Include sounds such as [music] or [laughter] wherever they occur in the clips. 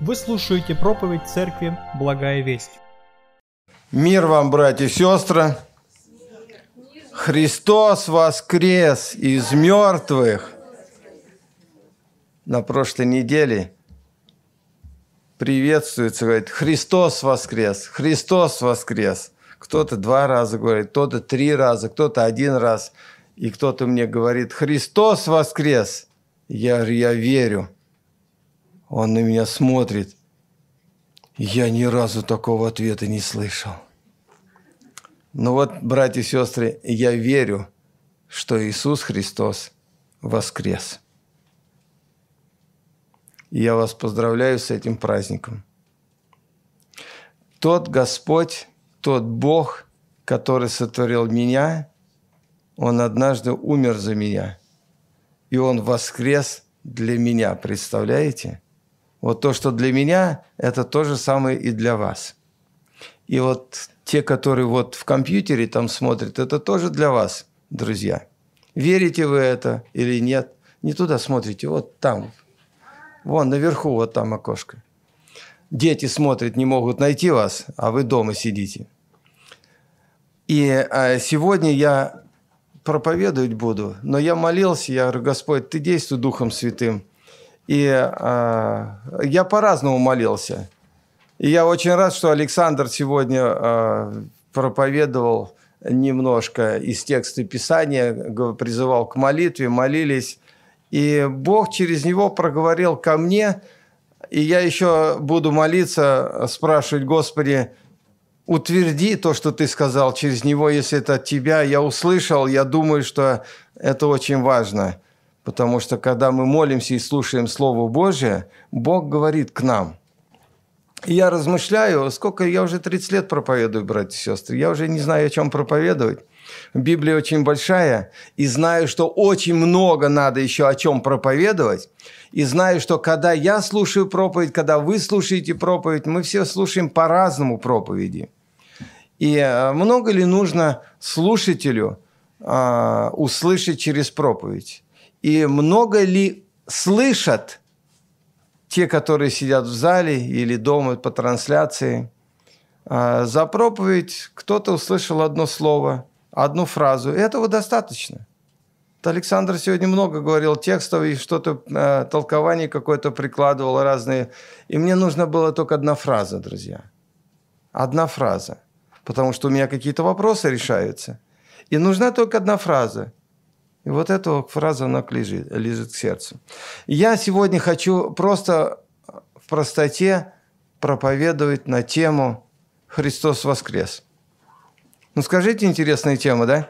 Вы слушаете проповедь церкви «Благая весть». Мир вам, братья и сестры! Христос воскрес из мертвых! На прошлой неделе приветствуется, говорит, Христос воскрес, Христос воскрес. Кто-то два раза говорит, кто-то три раза, кто-то один раз. И кто-то мне говорит, Христос воскрес. Я я верю. Он на меня смотрит. Я ни разу такого ответа не слышал. Ну вот, братья и сестры, я верю, что Иисус Христос воскрес. И я вас поздравляю с этим праздником. Тот Господь, тот Бог, который сотворил меня, Он однажды умер за меня. И Он воскрес для меня, представляете? Вот то, что для меня, это то же самое и для вас. И вот те, которые вот в компьютере там смотрят, это тоже для вас, друзья. Верите вы это или нет? Не туда смотрите, вот там. Вон наверху, вот там окошко. Дети смотрят, не могут найти вас, а вы дома сидите. И а, сегодня я проповедовать буду, но я молился, я говорю, Господь, Ты действуй Духом Святым. И э, я по-разному молился. И я очень рад, что Александр сегодня э, проповедовал немножко из текста Писания, призывал к молитве, молились. И Бог через него проговорил ко мне, и я еще буду молиться, спрашивать, Господи, утверди то, что ты сказал через него, если это от тебя. Я услышал, я думаю, что это очень важно – Потому что когда мы молимся и слушаем Слово Божие, Бог говорит к нам. И я размышляю, сколько я уже 30 лет проповедую, братья и сестры. Я уже не знаю, о чем проповедовать. Библия очень большая, и знаю, что очень много надо еще о чем проповедовать. И знаю, что когда я слушаю проповедь, когда вы слушаете проповедь, мы все слушаем по-разному проповеди. И э, много ли нужно слушателю э, услышать через проповедь? И много ли слышат те, которые сидят в зале или дома по трансляции? А, за проповедь кто-то услышал одно слово, одну фразу. Этого достаточно. Александр сегодня много говорил текстов и что-то, э, толкование какое-то прикладывал разные. И мне нужна была только одна фраза, друзья. Одна фраза. Потому что у меня какие-то вопросы решаются. И нужна только одна фраза. И вот эта фраза, она лежит, лежит к сердцу. Я сегодня хочу просто в простоте проповедовать на тему «Христос воскрес». Ну, скажите, интересная тема, да?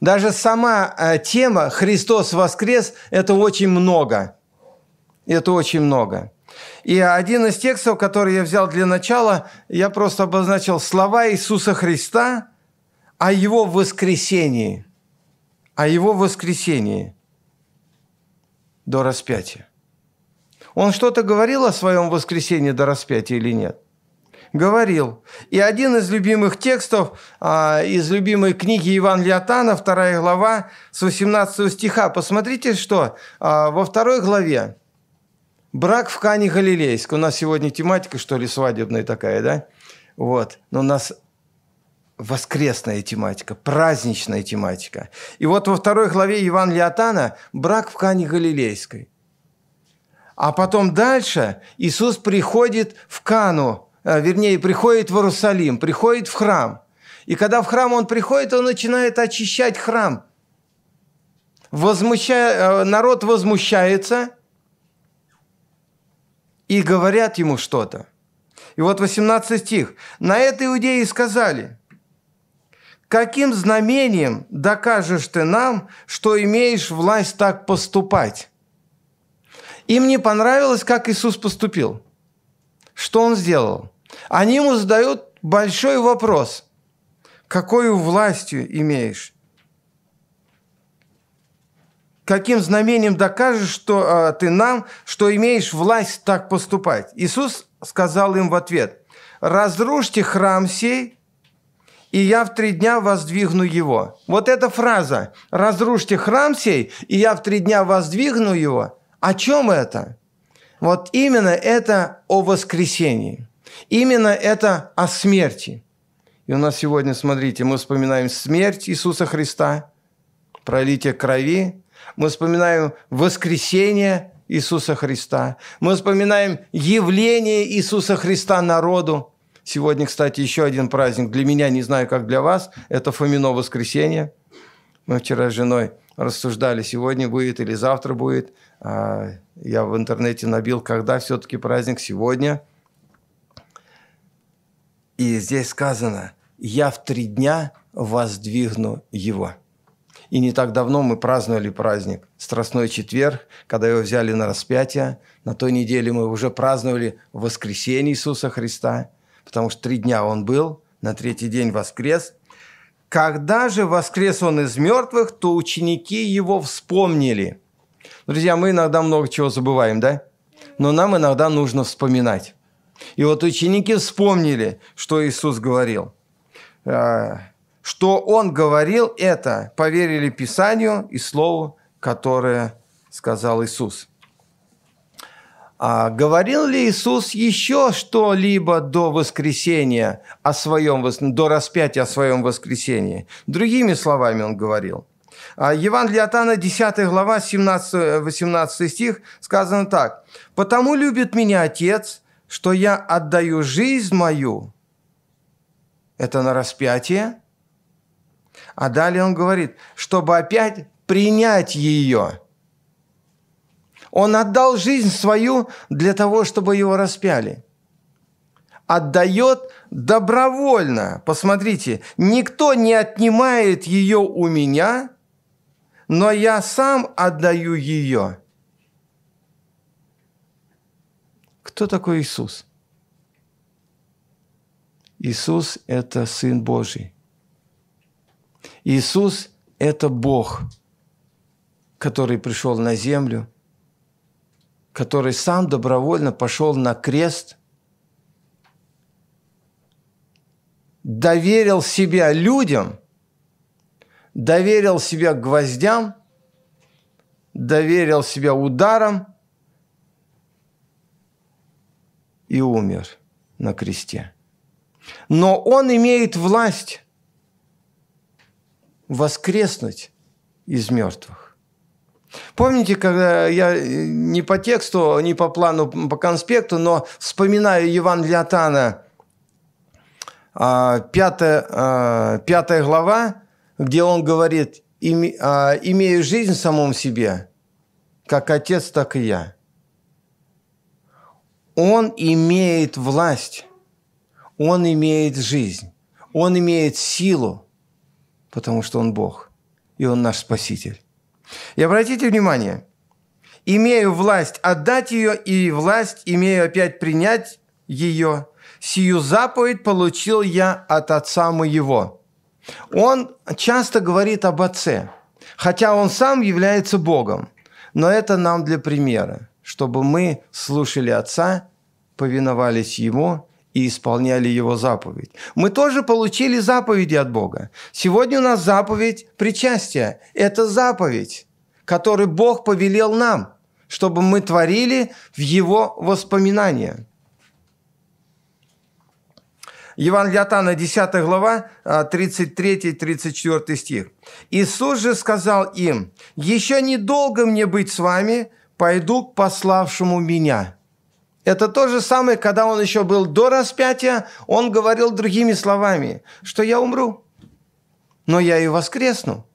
Даже сама э, тема «Христос воскрес» – это очень много. Это очень много. И один из текстов, который я взял для начала, я просто обозначил слова Иисуса Христа о Его воскресении – о его воскресении до распятия. Он что-то говорил о своем воскресении до распятия или нет? Говорил. И один из любимых текстов а, из любимой книги Иван Леотана, вторая глава, с 18 стиха. Посмотрите, что а, во второй главе брак в Кане Галилейск. У нас сегодня тематика, что ли, свадебная такая, да? Вот. Но у нас воскресная тематика, праздничная тематика. И вот во второй главе Иван Леотана брак в Кане Галилейской. А потом дальше Иисус приходит в Кану, э, вернее, приходит в Иерусалим, приходит в храм. И когда в храм он приходит, он начинает очищать храм. Возмущая, э, народ возмущается и говорят ему что-то. И вот 18 стих. «На это иудеи сказали – Каким знамением докажешь ты нам, что имеешь власть так поступать? Им не понравилось, как Иисус поступил. Что он сделал? Они ему задают большой вопрос. Какую властью имеешь? Каким знамением докажешь что, а, ты нам, что имеешь власть так поступать? Иисус сказал им в ответ, разрушьте храм сей, и я в три дня воздвигну его». Вот эта фраза «разрушьте храм сей, и я в три дня воздвигну его» о чем это? Вот именно это о воскресении. Именно это о смерти. И у нас сегодня, смотрите, мы вспоминаем смерть Иисуса Христа, пролитие крови, мы вспоминаем воскресение Иисуса Христа, мы вспоминаем явление Иисуса Христа народу. Сегодня, кстати, еще один праздник для меня, не знаю, как для вас, это Фомино воскресенье. Мы вчера с женой рассуждали, сегодня будет или завтра будет. А, я в интернете набил, когда все-таки праздник сегодня. И здесь сказано, я в три дня воздвигну его. И не так давно мы праздновали праздник Страстной четверг, когда его взяли на распятие. На той неделе мы уже праздновали воскресение Иисуса Христа, потому что три дня он был, на третий день воскрес. Когда же воскрес он из мертвых, то ученики его вспомнили. Друзья, мы иногда много чего забываем, да? Но нам иногда нужно вспоминать. И вот ученики вспомнили, что Иисус говорил. А, что Он говорил это, поверили Писанию и Слову, которое сказал Иисус. А говорил ли Иисус еще что-либо до воскресения о своем, до распятия о своем воскресении? Другими словами он говорил. А Евангелие от Иоанна, 10 глава, 17-18 стих, сказано так. «Потому любит меня Отец, что я отдаю жизнь мою». Это на распятие. А далее он говорит, чтобы опять принять ее – он отдал жизнь свою для того, чтобы его распяли. Отдает добровольно. Посмотрите, никто не отнимает ее у меня, но я сам отдаю ее. Кто такой Иисус? Иисус – это Сын Божий. Иисус – это Бог, который пришел на землю – который сам добровольно пошел на крест, доверил себя людям, доверил себя гвоздям, доверил себя ударам и умер на кресте. Но он имеет власть воскреснуть из мертвых. Помните, когда я э, не по тексту, не по плану, по конспекту, но вспоминаю Евангелие от Иоанна, а, пятая, а, пятая глава, где он говорит, а, имею жизнь в самом себе, как отец, так и я. Он имеет власть, он имеет жизнь, он имеет силу, потому что он Бог, и он наш Спаситель. И обратите внимание, имею власть отдать ее, и власть имею опять принять ее. Сию заповедь получил я от Отца моего. Он часто говорит об Отце, хотя он сам является Богом. Но это нам для примера, чтобы мы слушали Отца, повиновались Ему и исполняли Его заповедь. Мы тоже получили заповеди от Бога. Сегодня у нас заповедь причастия. Это заповедь, которую Бог повелел нам, чтобы мы творили в Его воспоминания. Евангелие от Иоанна, 10 глава, 33-34 а, стих. «Иисус же сказал им, «Еще недолго мне быть с вами, пойду к пославшему меня». Это то же самое, когда он еще был до распятия, он говорил другими словами, что я умру, но я и воскресну.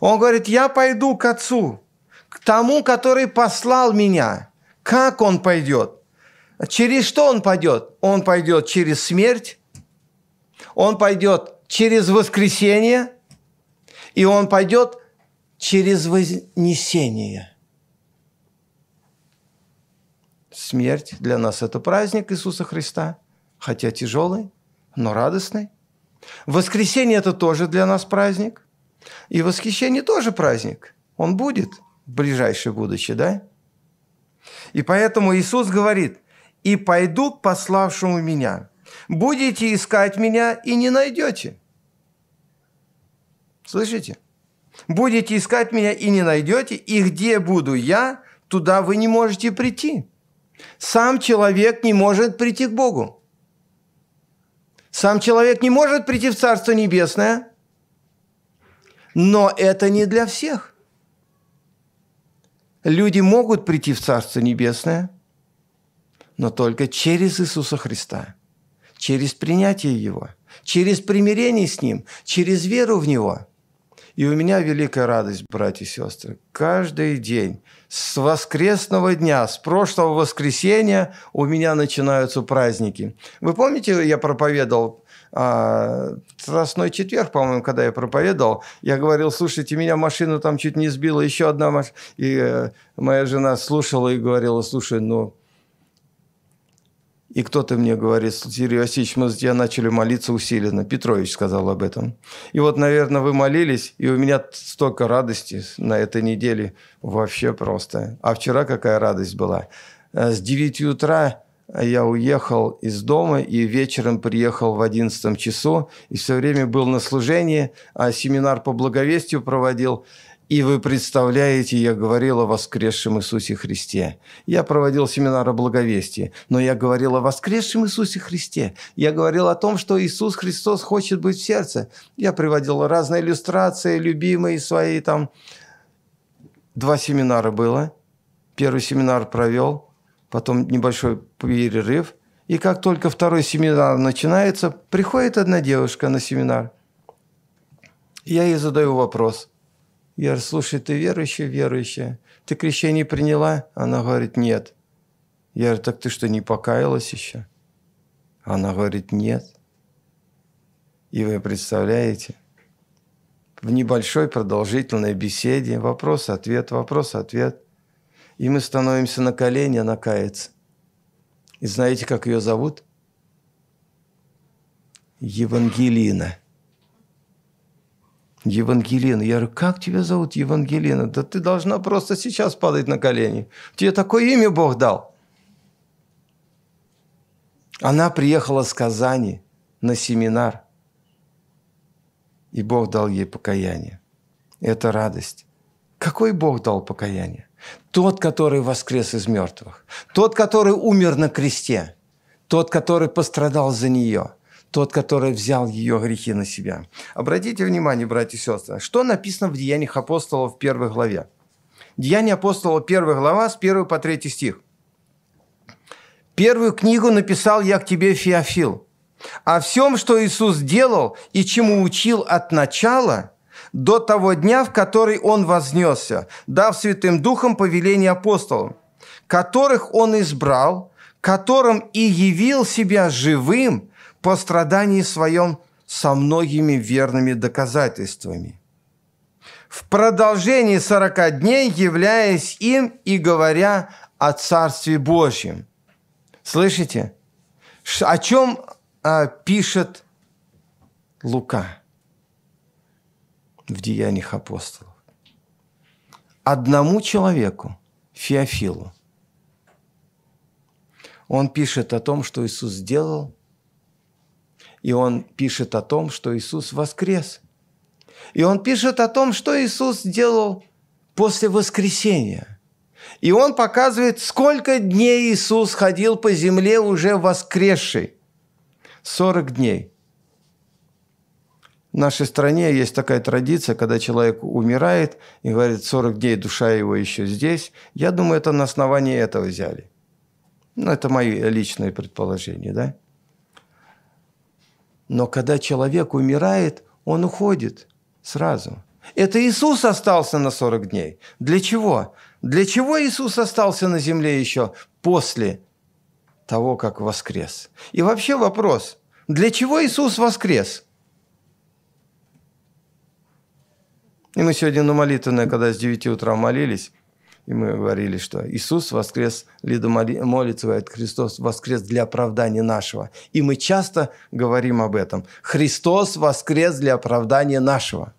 Он говорит, я пойду к Отцу, к тому, который послал меня. Как он пойдет? Через что он пойдет? Он пойдет через смерть, он пойдет через воскресение, и он пойдет через вознесение – Смерть для нас – это праздник Иисуса Христа, хотя тяжелый, но радостный. Воскресение – это тоже для нас праздник. И восхищение тоже праздник. Он будет в ближайшее будущее, да? И поэтому Иисус говорит, «И пойду к пославшему меня. Будете искать меня и не найдете». Слышите? Будете искать меня и не найдете, и где буду я, туда вы не можете прийти. Сам человек не может прийти к Богу. Сам человек не может прийти в Царство Небесное, но это не для всех. Люди могут прийти в Царство Небесное, но только через Иисуса Христа, через принятие Его, через примирение с Ним, через веру в Него. И у меня великая радость, братья и сестры. Каждый день, с воскресного дня, с прошлого воскресенья у меня начинаются праздники. Вы помните, я проповедовал а, Страстной четверг, по-моему, когда я проповедовал, я говорил, слушайте, меня машина там чуть не сбила, еще одна машина. И э, моя жена слушала и говорила, слушай, ну, и кто-то мне говорит, Сергей Васильевич, мы за тебя начали молиться усиленно. Петрович сказал об этом. И вот, наверное, вы молились, и у меня столько радости на этой неделе. Вообще просто. А вчера какая радость была. С 9 утра я уехал из дома и вечером приехал в 11 часу. И все время был на служении, а семинар по благовестию проводил. И вы представляете, я говорил о воскресшем Иисусе Христе. Я проводил семинар о благовестии, но я говорил о воскресшем Иисусе Христе. Я говорил о том, что Иисус Христос хочет быть в сердце. Я приводил разные иллюстрации, любимые свои там. Два семинара было. Первый семинар провел, потом небольшой перерыв. И как только второй семинар начинается, приходит одна девушка на семинар. Я ей задаю вопрос – говорю, слушай, ты верующая, верующая? Ты крещение приняла? Она говорит, нет. Я говорю, так ты что, не покаялась еще? Она говорит, нет. И вы представляете, в небольшой продолжительной беседе вопрос-ответ, вопрос-ответ. И мы становимся на колени, она кается. И знаете, как ее зовут? Евангелина – Евангелина. Я говорю, как тебя зовут Евангелина? Да ты должна просто сейчас падать на колени. Тебе такое имя Бог дал. Она приехала с Казани на семинар. И Бог дал ей покаяние. Это радость. Какой Бог дал покаяние? Тот, который воскрес из мертвых. Тот, который умер на кресте. Тот, который пострадал за нее – тот, который взял ее грехи на себя. Обратите внимание, братья и сестры, что написано в Деяниях апостолов в первой главе. Деяния апостолов, первая глава, с 1 по 3 стих. «Первую книгу написал я к тебе, Феофил, о всем, что Иисус делал и чему учил от начала до того дня, в который Он вознесся, дав Святым Духом повеление апостолам, которых Он избрал, которым и явил себя живым по страдании своем со многими верными доказательствами. В продолжении сорока дней, являясь им и говоря о Царстве Божьем. Слышите? О чем а, пишет Лука в Деяниях апостолов? Одному человеку, Феофилу, он пишет о том, что Иисус сделал – и он пишет о том, что Иисус воскрес. И он пишет о том, что Иисус сделал после воскресения. И он показывает, сколько дней Иисус ходил по земле уже воскресший. 40 дней. В нашей стране есть такая традиция, когда человек умирает и говорит, 40 дней душа его еще здесь. Я думаю, это на основании этого взяли. Ну, это мои личные предположения, да? Но когда человек умирает, он уходит сразу. Это Иисус остался на 40 дней. Для чего? Для чего Иисус остался на земле еще после того, как воскрес? И вообще вопрос, для чего Иисус воскрес? И мы сегодня на молитвенной, когда с 9 утра молились, и мы говорили, что Иисус воскрес, Лида молится, говорит, Христос воскрес для оправдания нашего. И мы часто говорим об этом. Христос воскрес для оправдания нашего.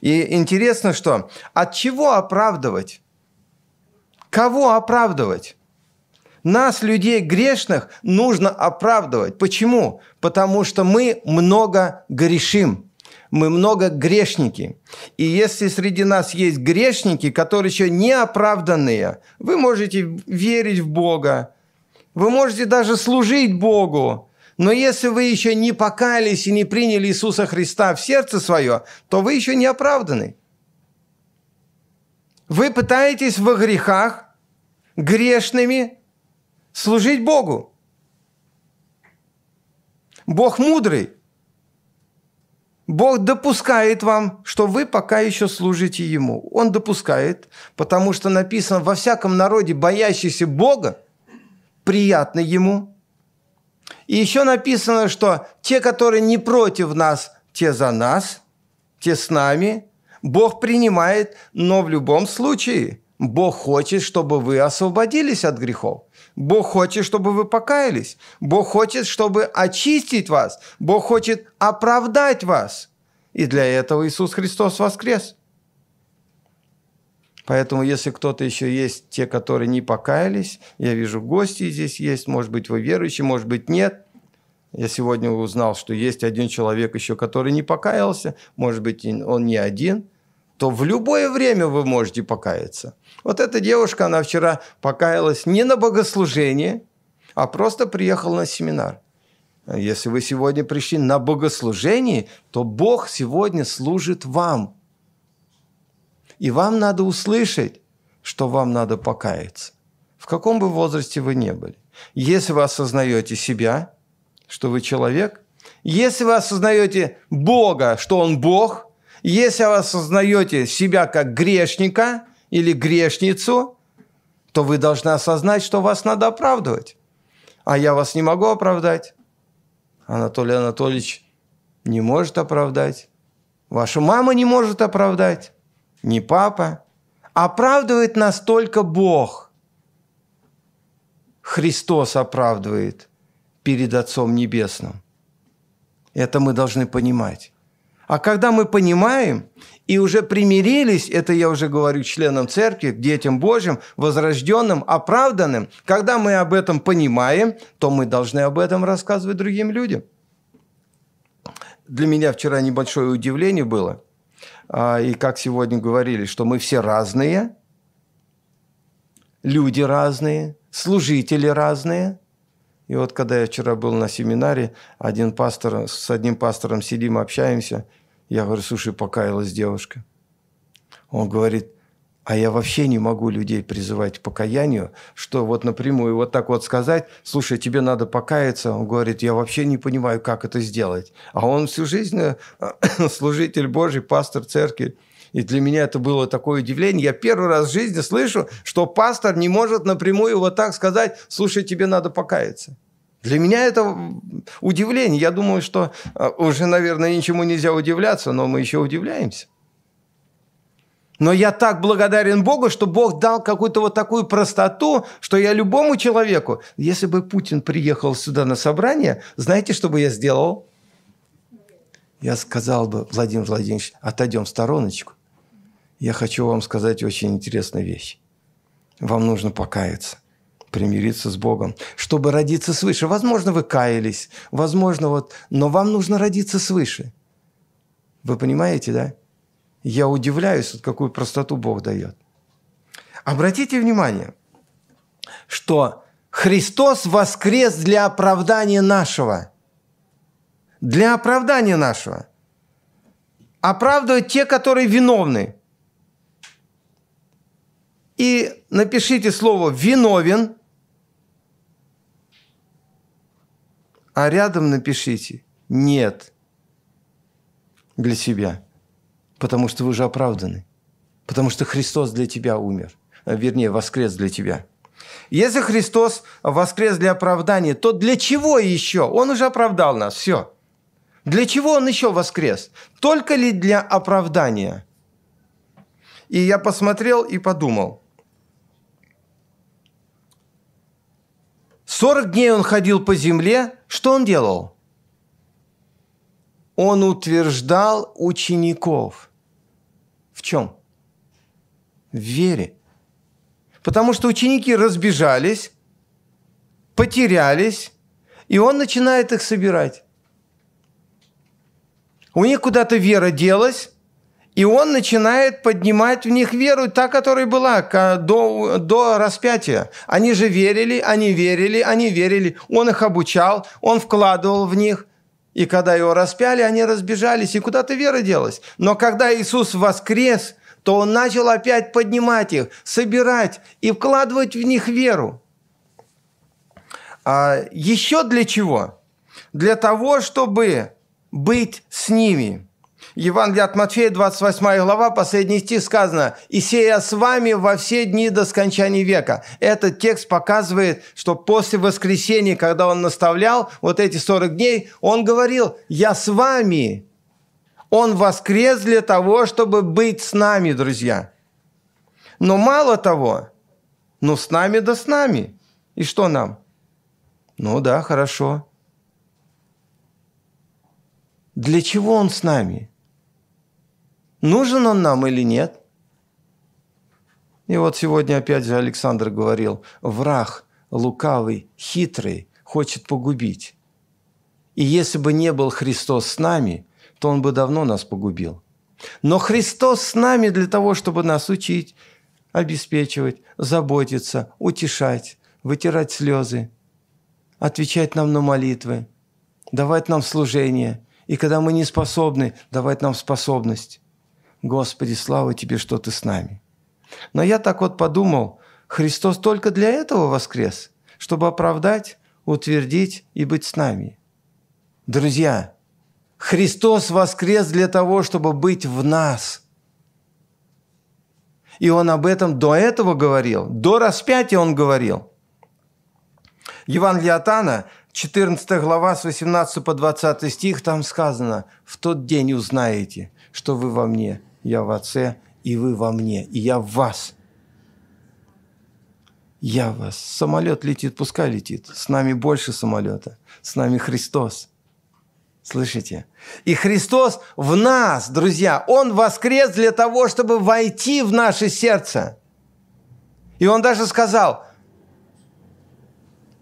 И интересно, что от чего оправдывать? Кого оправдывать? Нас, людей грешных, нужно оправдывать. Почему? Потому что мы много грешим мы много грешники. И если среди нас есть грешники, которые еще не оправданные, вы можете верить в Бога, Вы можете даже служить Богу, но если вы еще не покаялись и не приняли Иисуса Христа в сердце свое, то вы еще не оправданы. Вы пытаетесь во грехах грешными служить Богу. Бог мудрый. Бог допускает вам, что вы пока еще служите Ему. Он допускает, потому что написано во всяком народе, боящийся Бога, приятно Ему. И еще написано, что те, которые не против нас, те за нас, те с нами. Бог принимает, но в любом случае Бог хочет, чтобы вы освободились от грехов. Бог хочет, чтобы вы покаялись. Бог хочет, чтобы очистить вас. Бог хочет оправдать вас. И для этого Иисус Христос воскрес. Поэтому, если кто-то еще есть, те, которые не покаялись, я вижу, гости здесь есть, может быть, вы верующие, может быть, нет. Я сегодня узнал, что есть один человек еще, который не покаялся, может быть, он не один, то в любое время вы можете покаяться. Вот эта девушка, она вчера покаялась не на богослужение, а просто приехала на семинар. Если вы сегодня пришли на богослужение, то Бог сегодня служит вам. И вам надо услышать, что вам надо покаяться. В каком бы возрасте вы не были. Если вы осознаете себя, что вы человек, если вы осознаете Бога, что Он Бог, если вы осознаете себя как грешника – или грешницу, то вы должны осознать, что вас надо оправдывать. А я вас не могу оправдать. Анатолий Анатольевич не может оправдать. Ваша мама не может оправдать. Не папа. Оправдывает нас только Бог. Христос оправдывает перед Отцом Небесным. Это мы должны понимать. А когда мы понимаем и уже примирились, это я уже говорю членам церкви, детям Божьим, возрожденным, оправданным, когда мы об этом понимаем, то мы должны об этом рассказывать другим людям. Для меня вчера небольшое удивление было, а, и как сегодня говорили, что мы все разные, люди разные, служители разные – и вот когда я вчера был на семинаре, один пастор, с одним пастором сидим, общаемся, я говорю, слушай, покаялась девушка. Он говорит, а я вообще не могу людей призывать к покаянию, что вот напрямую вот так вот сказать, слушай, тебе надо покаяться. Он говорит, я вообще не понимаю, как это сделать. А он всю жизнь э, [clears throat] служитель Божий, пастор церкви. И для меня это было такое удивление. Я первый раз в жизни слышу, что пастор не может напрямую вот так сказать, слушай, тебе надо покаяться. Для меня это удивление. Я думаю, что э, уже, наверное, ничему нельзя удивляться, но мы еще удивляемся. Но я так благодарен Богу, что Бог дал какую-то вот такую простоту, что я любому человеку, если бы Путин приехал сюда на собрание, знаете, что бы я сделал? Я сказал бы, Владимир Владимирович, отойдем в стороночку я хочу вам сказать очень интересную вещь. Вам нужно покаяться, примириться с Богом, чтобы родиться свыше. Возможно, вы каялись, возможно, вот, но вам нужно родиться свыше. Вы понимаете, да? Я удивляюсь, вот какую простоту Бог дает. Обратите внимание, что Христос воскрес для оправдания нашего. Для оправдания нашего. Оправдывать те, которые виновны – и напишите слово «виновен», а рядом напишите «нет» для себя, потому что вы же оправданы, потому что Христос для тебя умер, а, вернее, воскрес для тебя. Если Христос воскрес для оправдания, то для чего еще? Он уже оправдал нас, все. Для чего Он еще воскрес? Только ли для оправдания? И я посмотрел и подумал – 40 дней он ходил по земле. Что он делал? Он утверждал учеников. В чем? В вере. Потому что ученики разбежались, потерялись, и он начинает их собирать. У них куда-то вера делась, И он начинает поднимать в них веру, та, которая была до, до распятия. Они же верили, они верили, они верили. Он их обучал, он вкладывал в них. И когда его распяли, они разбежались, и куда-то вера делась. Но когда Иисус воскрес, то он начал опять поднимать их, собирать и вкладывать в них веру. А еще для чего? Для того, чтобы быть с ними – Евангелие от Матфея, 28 глава, последний стих сказано, «И сея с вами во все дни до скончания века». Этот текст показывает, что после воскресения, когда он наставлял вот эти 40 дней, он говорил, «Я с вами». Он воскрес для того, чтобы быть с нами, друзья. Но мало того, ну с нами да с нами. И что нам? Ну да, хорошо. Для чего он с нами? Нужен он нам или нет. И вот сегодня опять же Александр говорил, враг лукавый, хитрый, хочет погубить. И если бы не был Христос с нами, то Он бы давно нас погубил. Но Христос с нами для того, чтобы нас учить, обеспечивать, заботиться, утешать, вытирать слезы, отвечать нам на молитвы, давать нам служение. И когда мы не способны, давать нам способность. Господи, слава Тебе, что Ты с нами. Но я так вот подумал, Христос только для этого воскрес, чтобы оправдать, утвердить и быть с нами. Друзья, Христос воскрес для того, чтобы быть в нас. И Он об этом до этого говорил, до распятия Он говорил. Евангелие от Анна, 14 глава, с 18 по 20 стих, там сказано, «В тот день узнаете, что вы во мне, я в Отце, и вы во мне, и я в вас. Я в вас. Самолет летит, пускай летит. С нами больше самолета. С нами Христос. Слышите? И Христос в нас, друзья. Он воскрес для того, чтобы войти в наше сердце. И Он даже сказал,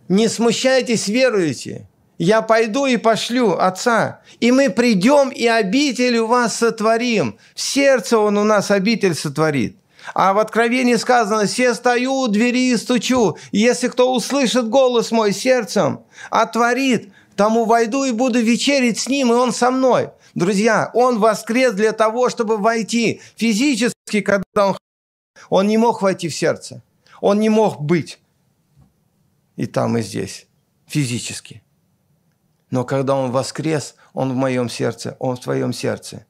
не смущайтесь, веруйте я пойду и пошлю Отца, и мы придем и обитель у вас сотворим. В сердце Он у нас обитель сотворит. А в Откровении сказано, «Се стою у двери и стучу, если кто услышит голос мой сердцем, отворит, тому войду и буду вечерить с ним, и он со мной». Друзья, он воскрес для того, чтобы войти. Физически, когда он он не мог войти в сердце. Он не мог быть и там, и здесь, физически. Но когда Он воскрес, Он в моем сердце, Он в твоем сердце.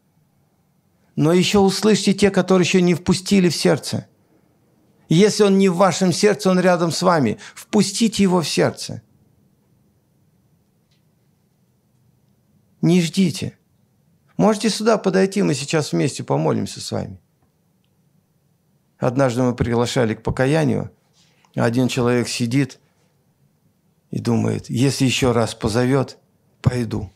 Но еще услышьте те, которые еще не впустили в сердце. Если Он не в вашем сердце, Он рядом с вами. Впустите Его в сердце. Не ждите. Можете сюда подойти, мы сейчас вместе помолимся с вами. Однажды мы приглашали к покаянию, один человек сидит и думает, если еще раз позовет – пойду.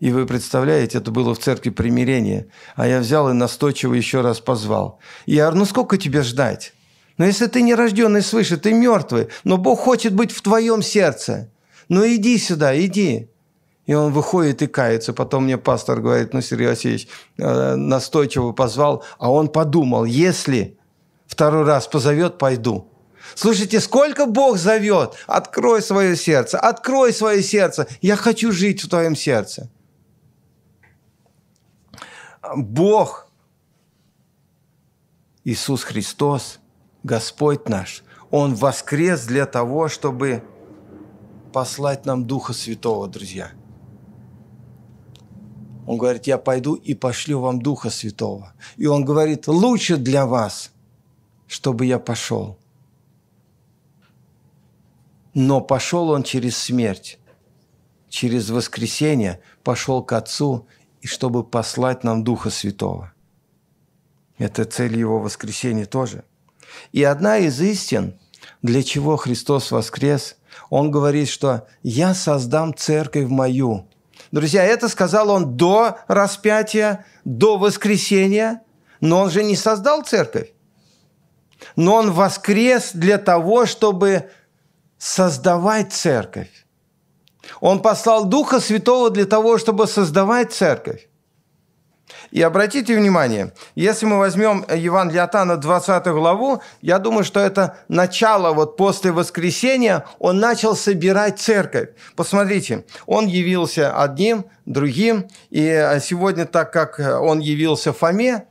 И вы представляете, это было в церкви примирения. А я взял и настойчиво еще раз позвал. Я говорю, ну сколько тебе ждать? Но если ты не рожденный свыше, ты мертвый, но Бог хочет быть в твоем сердце. Ну иди сюда, иди. И он выходит и кается. Потом мне пастор говорит, ну, Сергей Васильевич, э, настойчиво позвал, а он подумал, если второй раз позовет, пойду. Слушайте, сколько Бог зовет. Открой свое сердце, открой свое сердце. Я хочу жить в твоем сердце. Бог, Иисус Христос, Господь наш, Он воскрес для того, чтобы послать нам Духа Святого, друзья. Он говорит, я пойду и пошлю вам Духа Святого. И он говорит, лучше для вас, чтобы я пошел – но пошел он через смерть, через воскресение пошел к Отцу, и чтобы послать нам Духа Святого. Это цель его воскресения тоже. И одна из истин, для чего Христос воскрес, он говорит, что «я создам церковь мою». Друзья, это сказал он до распятия, до воскресения, но он же не создал церковь. Но он воскрес для того, чтобы создавать церковь. Он послал Духа Святого для того, чтобы создавать церковь. И обратите внимание, если мы возьмем Евангелие от Иоанна, 20 главу, я думаю, что это начало, вот после воскресения он начал собирать церковь. Посмотрите, он явился одним, другим, и сегодня, так как он явился Фоме,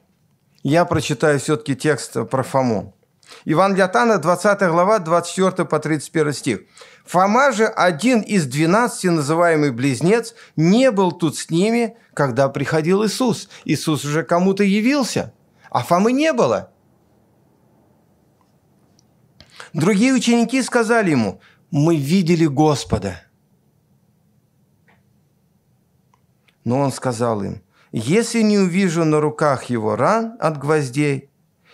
я прочитаю все-таки текст про Фому. Евангелие от Иоанна, 20 глава, 24 по 31 стих. Фома же, один из двенадцати, называемый близнец, не был тут с ними, когда приходил Иисус. Иисус уже кому-то явился, а Фомы не было. Другие ученики сказали ему, мы видели Господа. Но он сказал им, если не увижу на руках его ран от гвоздей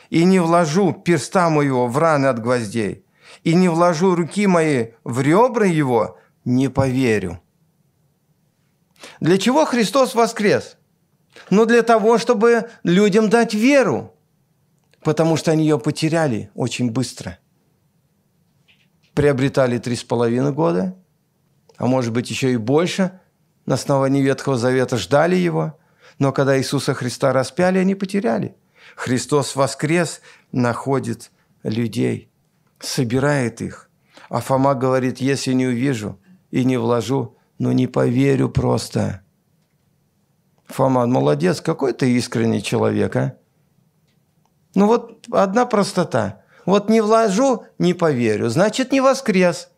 и не вложу перста моего в раны от гвоздей, и не вложу руки мои в ребра его, не поверю. Для чего Христос воскрес? Ну, для того, чтобы людям дать веру, потому что они ее потеряли очень быстро. Приобретали три с половиной года, а может быть еще и больше, на основании Ветхого Завета ждали его, но когда Иисуса Христа распяли, они потеряли. Христос воскрес, находит людей собирает их. А Фома говорит, если не увижу и не вложу, ну не поверю просто. Фома, молодец, какой ты искренний человек, а? Ну вот одна простота. Вот не вложу, не поверю, значит не воскрес.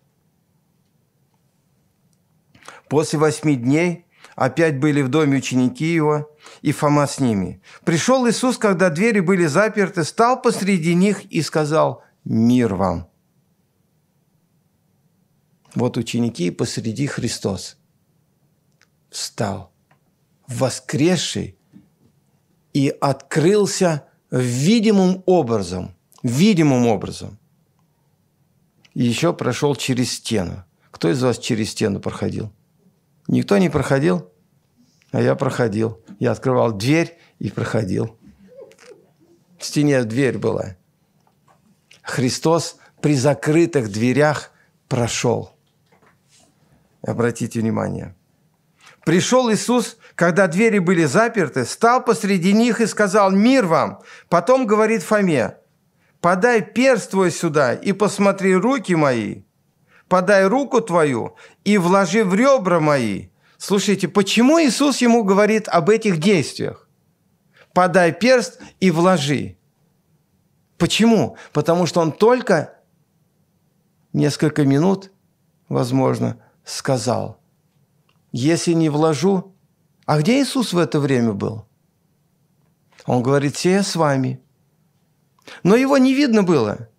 После восьми дней опять были в доме ученики его, и Фома с ними. Пришел Иисус, когда двери были заперты, стал посреди них и сказал – мир вам. Вот ученики посреди Христос встал, воскресший, и открылся видимым образом, видимым образом. И еще прошел через стену. Кто из вас через стену проходил? Никто не проходил? А я проходил. Я открывал дверь и проходил. В стене дверь была. Христос при закрытых дверях прошел. Обратите внимание. Пришел Иисус, когда двери были заперты, стал посреди них и сказал «Мир вам!» Потом говорит Фоме «Подай перст твой сюда и посмотри руки мои, подай руку твою и вложи в ребра мои». Слушайте, почему Иисус ему говорит об этих действиях? «Подай перст и вложи». Почему? Потому что он только несколько минут, возможно, сказал, если не вложу... А где Иисус в это время был? Он говорит, все я с вами. Но его не видно было.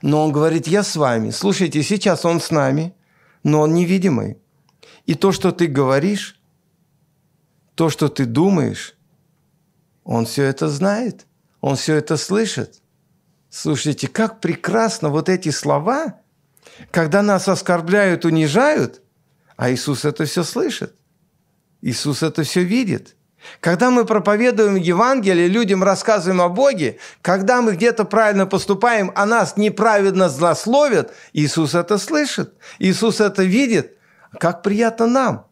Но он говорит, я с вами. Слушайте, сейчас он с нами, но он невидимый. И то, что ты говоришь, то, что ты думаешь, он все это знает – он все это слышит. Слушайте, как прекрасно вот эти слова, когда нас оскорбляют, унижают, а Иисус это все слышит. Иисус это все видит. Когда мы проповедуем Евангелие, людям рассказываем о Боге, когда мы где-то правильно поступаем, а нас неправедно злословят, Иисус это слышит, Иисус это видит. Как приятно нам.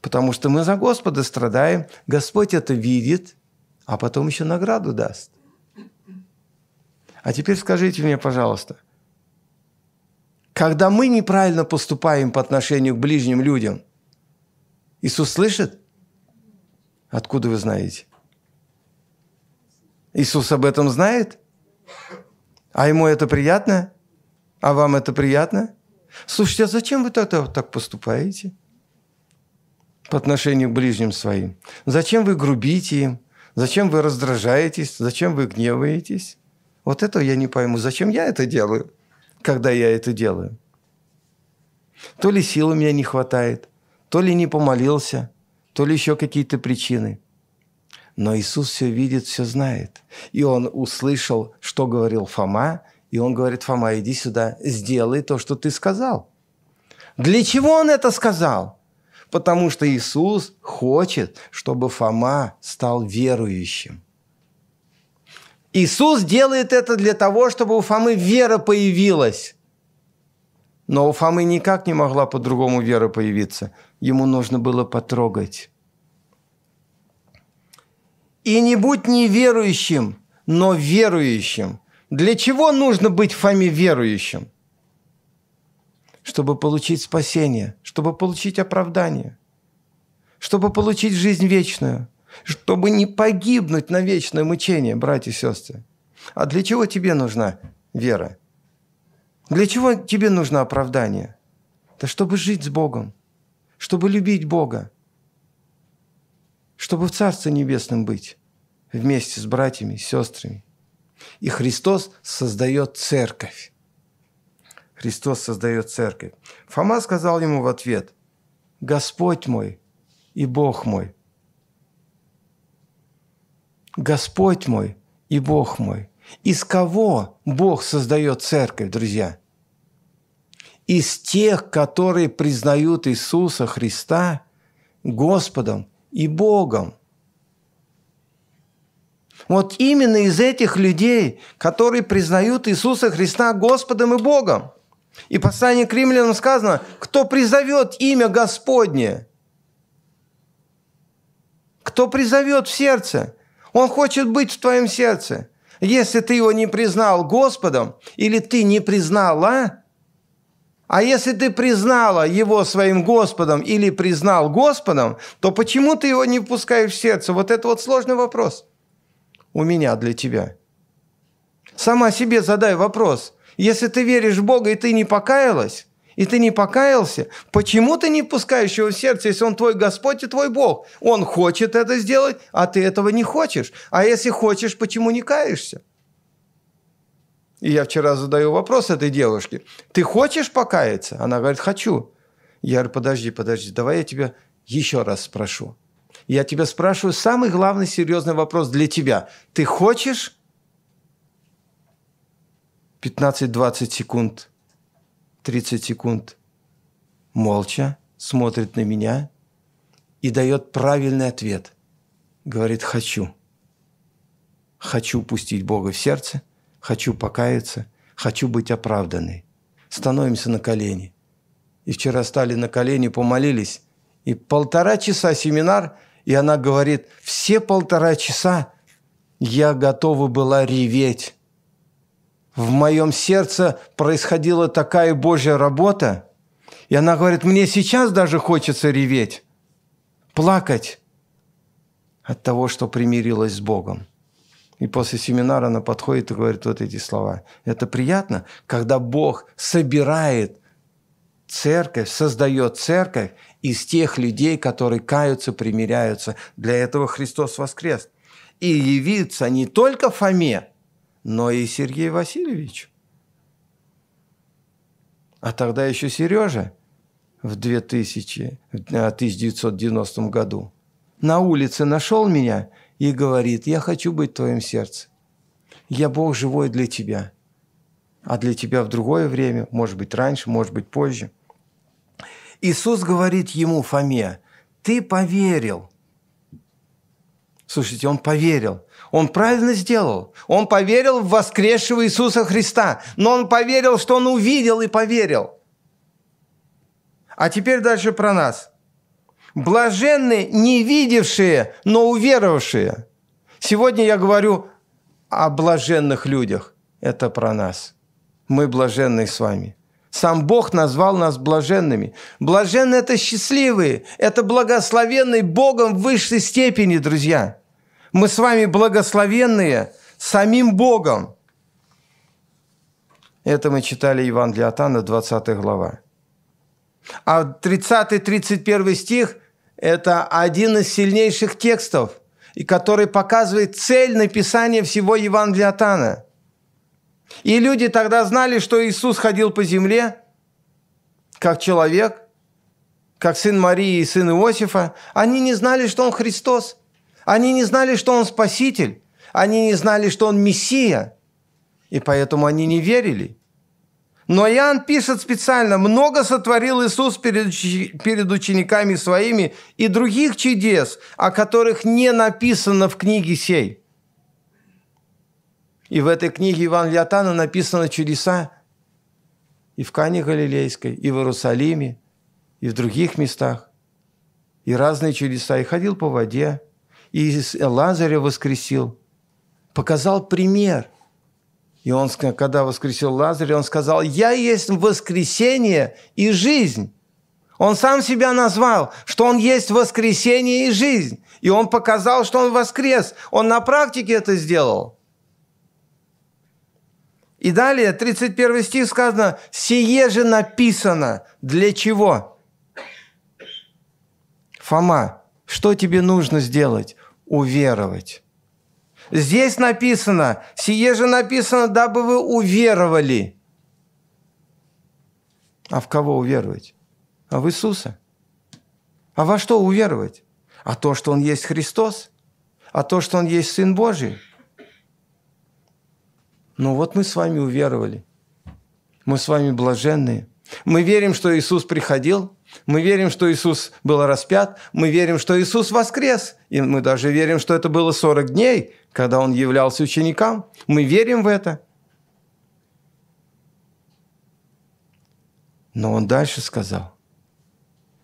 Потому что мы за Господа страдаем, Господь это видит, а потом еще награду даст. А теперь скажите мне, пожалуйста, когда мы неправильно поступаем по отношению к ближним людям, Иисус слышит? Откуда вы знаете? Иисус об этом знает? А ему это приятно? А вам это приятно? Слушайте, а зачем вы тогда так поступаете? По отношению к ближним своим. Зачем вы грубите им? Зачем вы раздражаетесь? Зачем вы гневаетесь? Вот этого я не пойму. Зачем я это делаю, когда я это делаю? То ли сил у меня не хватает, то ли не помолился, то ли еще какие-то причины. Но Иисус все видит, все знает. И Он услышал, что говорил Фома, и Он говорит, Фома, иди сюда, сделай то, что ты сказал. Для чего Он это сказал? потому что Иисус хочет, чтобы Фома стал верующим. Иисус делает это для того, чтобы у Фомы вера появилась. Но у Фомы никак не могла по-другому вера появиться. Ему нужно было потрогать. И не будь неверующим, но верующим. Для чего нужно быть Фоме верующим? Чтобы получить спасение, чтобы получить оправдание, чтобы получить жизнь вечную, чтобы не погибнуть на вечное мучение, братья и сестры. А для чего тебе нужна вера? Для чего тебе нужно оправдание? Да чтобы жить с Богом, чтобы любить Бога, чтобы в Царстве Небесном быть вместе с братьями, сестрами. И Христос создает церковь. Христос создает церковь. Фома сказал ему в ответ, «Господь мой и Бог мой». Господь мой и Бог мой. Из кого Бог создает церковь, друзья? Из тех, которые признают Иисуса Христа Господом и Богом. Вот именно из этих людей, которые признают Иисуса Христа Господом и Богом. И послание к римлянам сказано, кто призовет имя Господне, кто призовет в сердце, он хочет быть в твоем сердце. Если ты его не признал Господом, или ты не признала, а если ты признала его своим Господом или признал Господом, то почему ты его не впускаешь в сердце? Вот это вот сложный вопрос у меня для тебя. Сама себе задай вопрос. Если ты веришь в Бога, и ты не покаялась, и ты не покаялся, почему ты не пускаешь его в сердце, если он твой Господь и твой Бог? Он хочет это сделать, а ты этого не хочешь. А если хочешь, почему не каешься? И я вчера задаю вопрос этой девушке. Ты хочешь покаяться? Она говорит, хочу. Я говорю, подожди, подожди, давай я тебя еще раз спрошу. Я тебя спрашиваю самый главный серьезный вопрос для тебя. Ты хочешь 15-20 секунд, 30 секунд молча смотрит на меня и дает правильный ответ. Говорит, хочу. Хочу пустить Бога в сердце, хочу покаяться, хочу быть оправданной. Становимся на колени. И вчера стали на колени, помолились. И полтора часа семинар – и она говорит, все полтора часа я готова была реветь. В моем сердце происходила такая Божья работа. И она говорит, мне сейчас даже хочется реветь, плакать от того, что примирилась с Богом. И после семинара она подходит и говорит вот эти слова. Это приятно, когда Бог собирает церковь, создает церковь из тех людей, которые каются, примиряются. Для этого Христос воскрес. И явится не только Фоме, но и Сергею Васильевичу. А тогда еще Сережа в 2000, 1990 э, году на улице нашел меня и говорит, я хочу быть в твоем сердце. Я Бог живой для тебя. А для тебя в другое время, может быть раньше, может быть позже. Иисус говорит ему, Фоме, ты поверил. Слушайте, он поверил. Он правильно сделал. Он поверил в воскресшего Иисуса Христа. Но он поверил, что он увидел и поверил. А теперь дальше про нас. Блаженны не видевшие, но уверовавшие. Сегодня я говорю о блаженных людях. Это про нас. Мы блаженные с вами. Сам Бог назвал нас блаженными. Блаженные – это счастливые, это благословенные Богом в высшей степени, друзья. Мы с вами благословенные самим Богом. Это мы читали Евангелие от Анна, 20 глава. А 30-31 стих – это один из сильнейших текстов, и который показывает цель написания всего Евангелия от и люди тогда знали, что Иисус ходил по земле, как человек, как сын Марии и сын Иосифа. Они не знали, что Он Христос. Они не знали, что Он Спаситель. Они не знали, что Он Мессия. И поэтому они не верили. Но Иоанн пишет специально, много сотворил Иисус перед, перед учениками своими и других чудес, о которых не написано в книге сей. И в этой книге Иван Лиатана написаны чудеса и в Кане Галилейской, и в Иерусалиме, и в других местах. И разные чудеса. И ходил по воде, и Лазаря воскресил. Показал пример. И он, когда воскресил Лазаря, он сказал, «Я есть воскресение и жизнь». Он сам себя назвал, что он есть воскресение и жизнь. И он показал, что он воскрес. Он на практике это сделал. И далее, 31 стих сказано, «Сие же написано для чего?» Фома, что тебе нужно сделать? Уверовать. Здесь написано, сие же написано, дабы вы уверовали. А в кого уверовать? А в Иисуса. А во что уверовать? А то, что Он есть Христос? А то, что Он есть Сын Божий? Ну вот мы с вами уверовали. Мы с вами блаженные. Мы верим, что Иисус приходил. Мы верим, что Иисус был распят. Мы верим, что Иисус воскрес. И мы даже верим, что это было 40 дней, когда Он являлся ученикам. Мы верим в это. Но Он дальше сказал,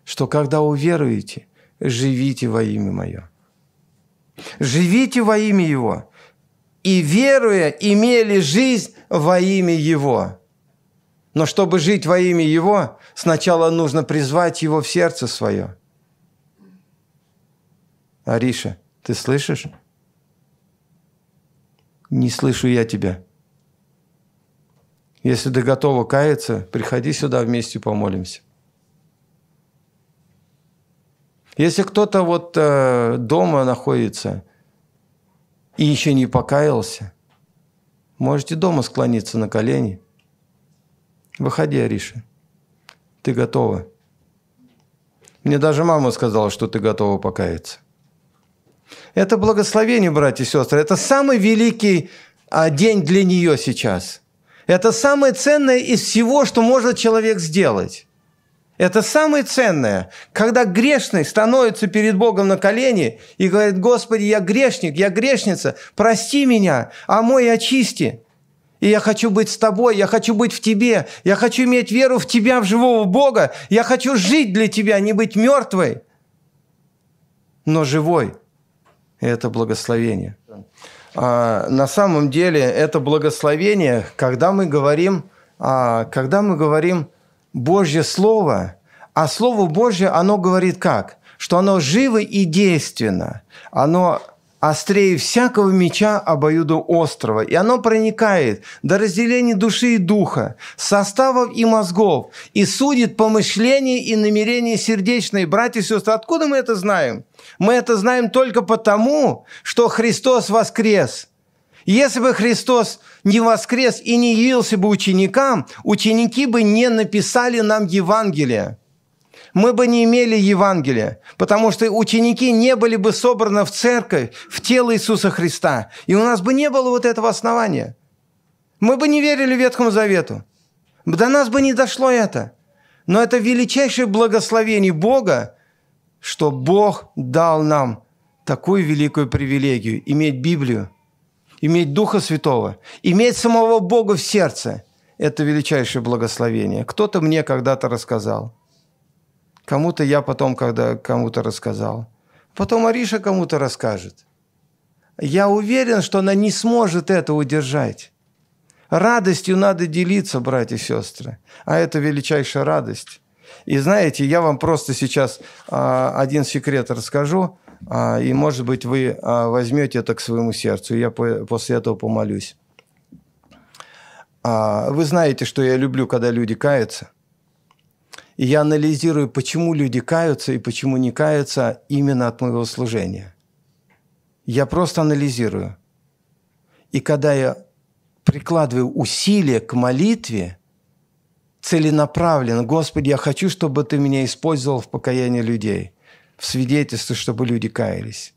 что когда уверуете, живите во имя Мое. Живите во имя Его. И веруя, имели жизнь во имя Его. Но чтобы жить во имя Его, сначала нужно призвать Его в сердце свое. Ариша, ты слышишь? Не слышу я тебя. Если ты готова каяться, приходи сюда вместе помолимся. Если кто-то вот э, дома находится и еще не покаялся, можете дома склониться на колени. Выходи, Ариша. Ты готова. Мне даже мама сказала, что ты готова покаяться. Это благословение, братья и сестры. Это самый великий а, день для нее сейчас. Это самое ценное из всего, что может человек сделать. Это самое ценное, когда грешный становится перед Богом на колени и говорит, Господи, я грешник, я грешница, прости меня, а мой очисти. И я хочу быть с тобой, я хочу быть в тебе, я хочу иметь веру в тебя, в живого Бога, я хочу жить для тебя, не быть мертвой, но живой. И это благословение. А, на самом деле это благословение, когда мы говорим, а, когда мы говорим Божье Слово, а Слово Божье, оно говорит как? Что оно живо и действенно, оно острее всякого меча обоюду острова, и оно проникает до разделения души и духа, составов и мозгов, и судит помышления и намерения сердечные. Братья и сестры, откуда мы это знаем? Мы это знаем только потому, что Христос воскрес – если бы Христос не воскрес и не явился бы ученикам, ученики бы не написали нам Евангелие. Мы бы не имели Евангелия, потому что ученики не были бы собраны в церковь, в тело Иисуса Христа. И у нас бы не было вот этого основания. Мы бы не верили Ветхому Завету. До нас бы не дошло это. Но это величайшее благословение Бога, что Бог дал нам такую великую привилегию – иметь Библию, иметь Духа Святого, иметь самого Бога в сердце – это величайшее благословение. Кто-то мне когда-то рассказал. Кому-то я потом когда кому-то рассказал. Потом Ариша кому-то расскажет. Я уверен, что она не сможет это удержать. Радостью надо делиться, братья и сестры. А это величайшая радость. И знаете, я вам просто сейчас а, один секрет расскажу. А, и, может быть, вы а, возьмете это к своему сердцу. Я после этого помолюсь. Вы знаете, что я люблю, когда люди каются. И я анализирую, почему люди каются и почему не каются именно от моего служения. Я просто анализирую. И когда я прикладываю усилия к молитве, целенаправленно, Господи, я хочу, чтобы Ты меня использовал в покаянии людей – в свидетельство, чтобы люди каялись.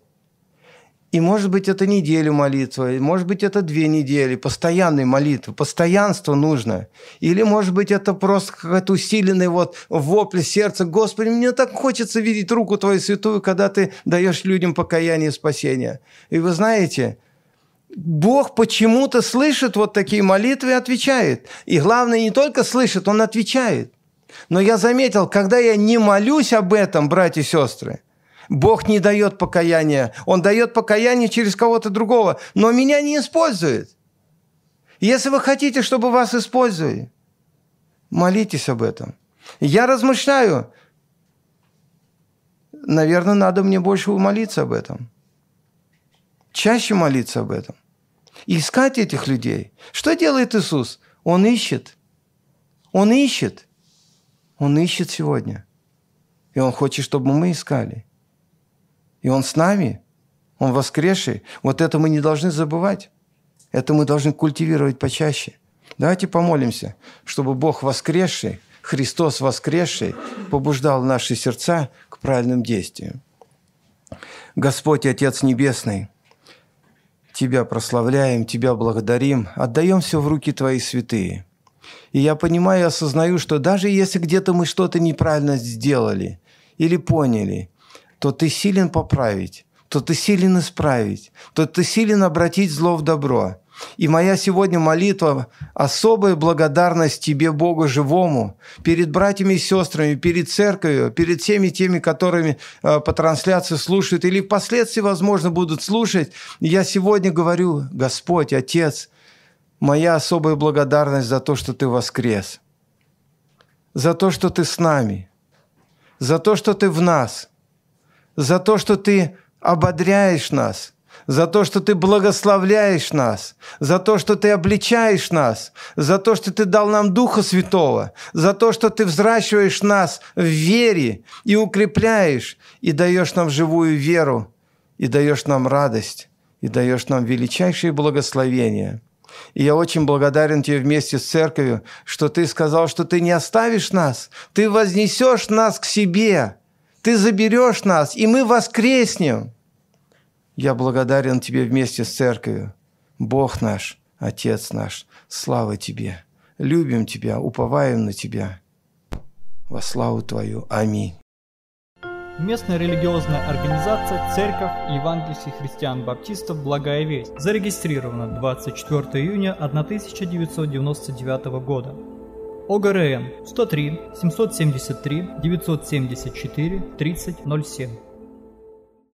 И может быть это неделю молитва, может быть это две недели, постоянной молитвы, постоянство нужно. Или может быть это просто какой-то усиленный вот вопль сердца. Господи, мне так хочется видеть руку Твою святую, когда Ты даешь людям покаяние и спасение. И вы знаете, Бог почему-то слышит вот такие молитвы и отвечает. И главное, не только слышит, Он отвечает. Но я заметил, когда я не молюсь об этом, братья и сестры, Бог не дает покаяния. Он дает покаяние через кого-то другого, но меня не использует. Если вы хотите, чтобы вас использовали, молитесь об этом. Я размышляю, наверное, надо мне больше молиться об этом. Чаще молиться об этом. искать этих людей. Что делает Иисус? Он ищет. Он ищет. Он ищет сегодня. И Он хочет, чтобы мы искали. И Он с нами. Он воскресший. Вот это мы не должны забывать. Это мы должны культивировать почаще. Давайте помолимся, чтобы Бог воскресший, Христос воскресший, побуждал наши сердца к правильным действиям. Господь, Отец Небесный, Тебя прославляем, Тебя благодарим, отдаем все в руки Твои святые. И я понимаю и осознаю, что даже если где-то мы что-то неправильно сделали или поняли, то Ты силен поправить, то Ты силен исправить, то Ты силен обратить зло в добро. И моя сегодня молитва – особая благодарность Тебе, Богу живому, перед братьями и сестрами, перед церковью, перед всеми теми, которыми э, по трансляции слушают или впоследствии, возможно, будут слушать. Я сегодня говорю, Господь, Отец, моя особая благодарность за то, что Ты воскрес, за то, что Ты с нами, за то, что Ты в нас, за то, что Ты ободряешь нас – за то, что Ты благословляешь нас, за то, что Ты обличаешь нас, за то, что Ты дал нам Духа Святого, за то, что Ты взращиваешь нас в вере и укрепляешь, и даешь нам живую веру, и даешь нам радость, и даешь нам величайшие благословения. И я очень благодарен Тебе вместе с церковью, что Ты сказал, что Ты не оставишь нас, Ты вознесешь нас к себе, Ты заберешь нас, и мы воскреснем – я благодарен Тебе вместе с церковью. Бог наш, Отец наш, слава Тебе. Любим Тебя, уповаем на Тебя. Во славу Твою. Аминь. Местная религиозная организация Церковь Евангельских христиан-баптистов «Благая весть» зарегистрирована 24 июня 1999 года. ОГРН 103 773 974 3007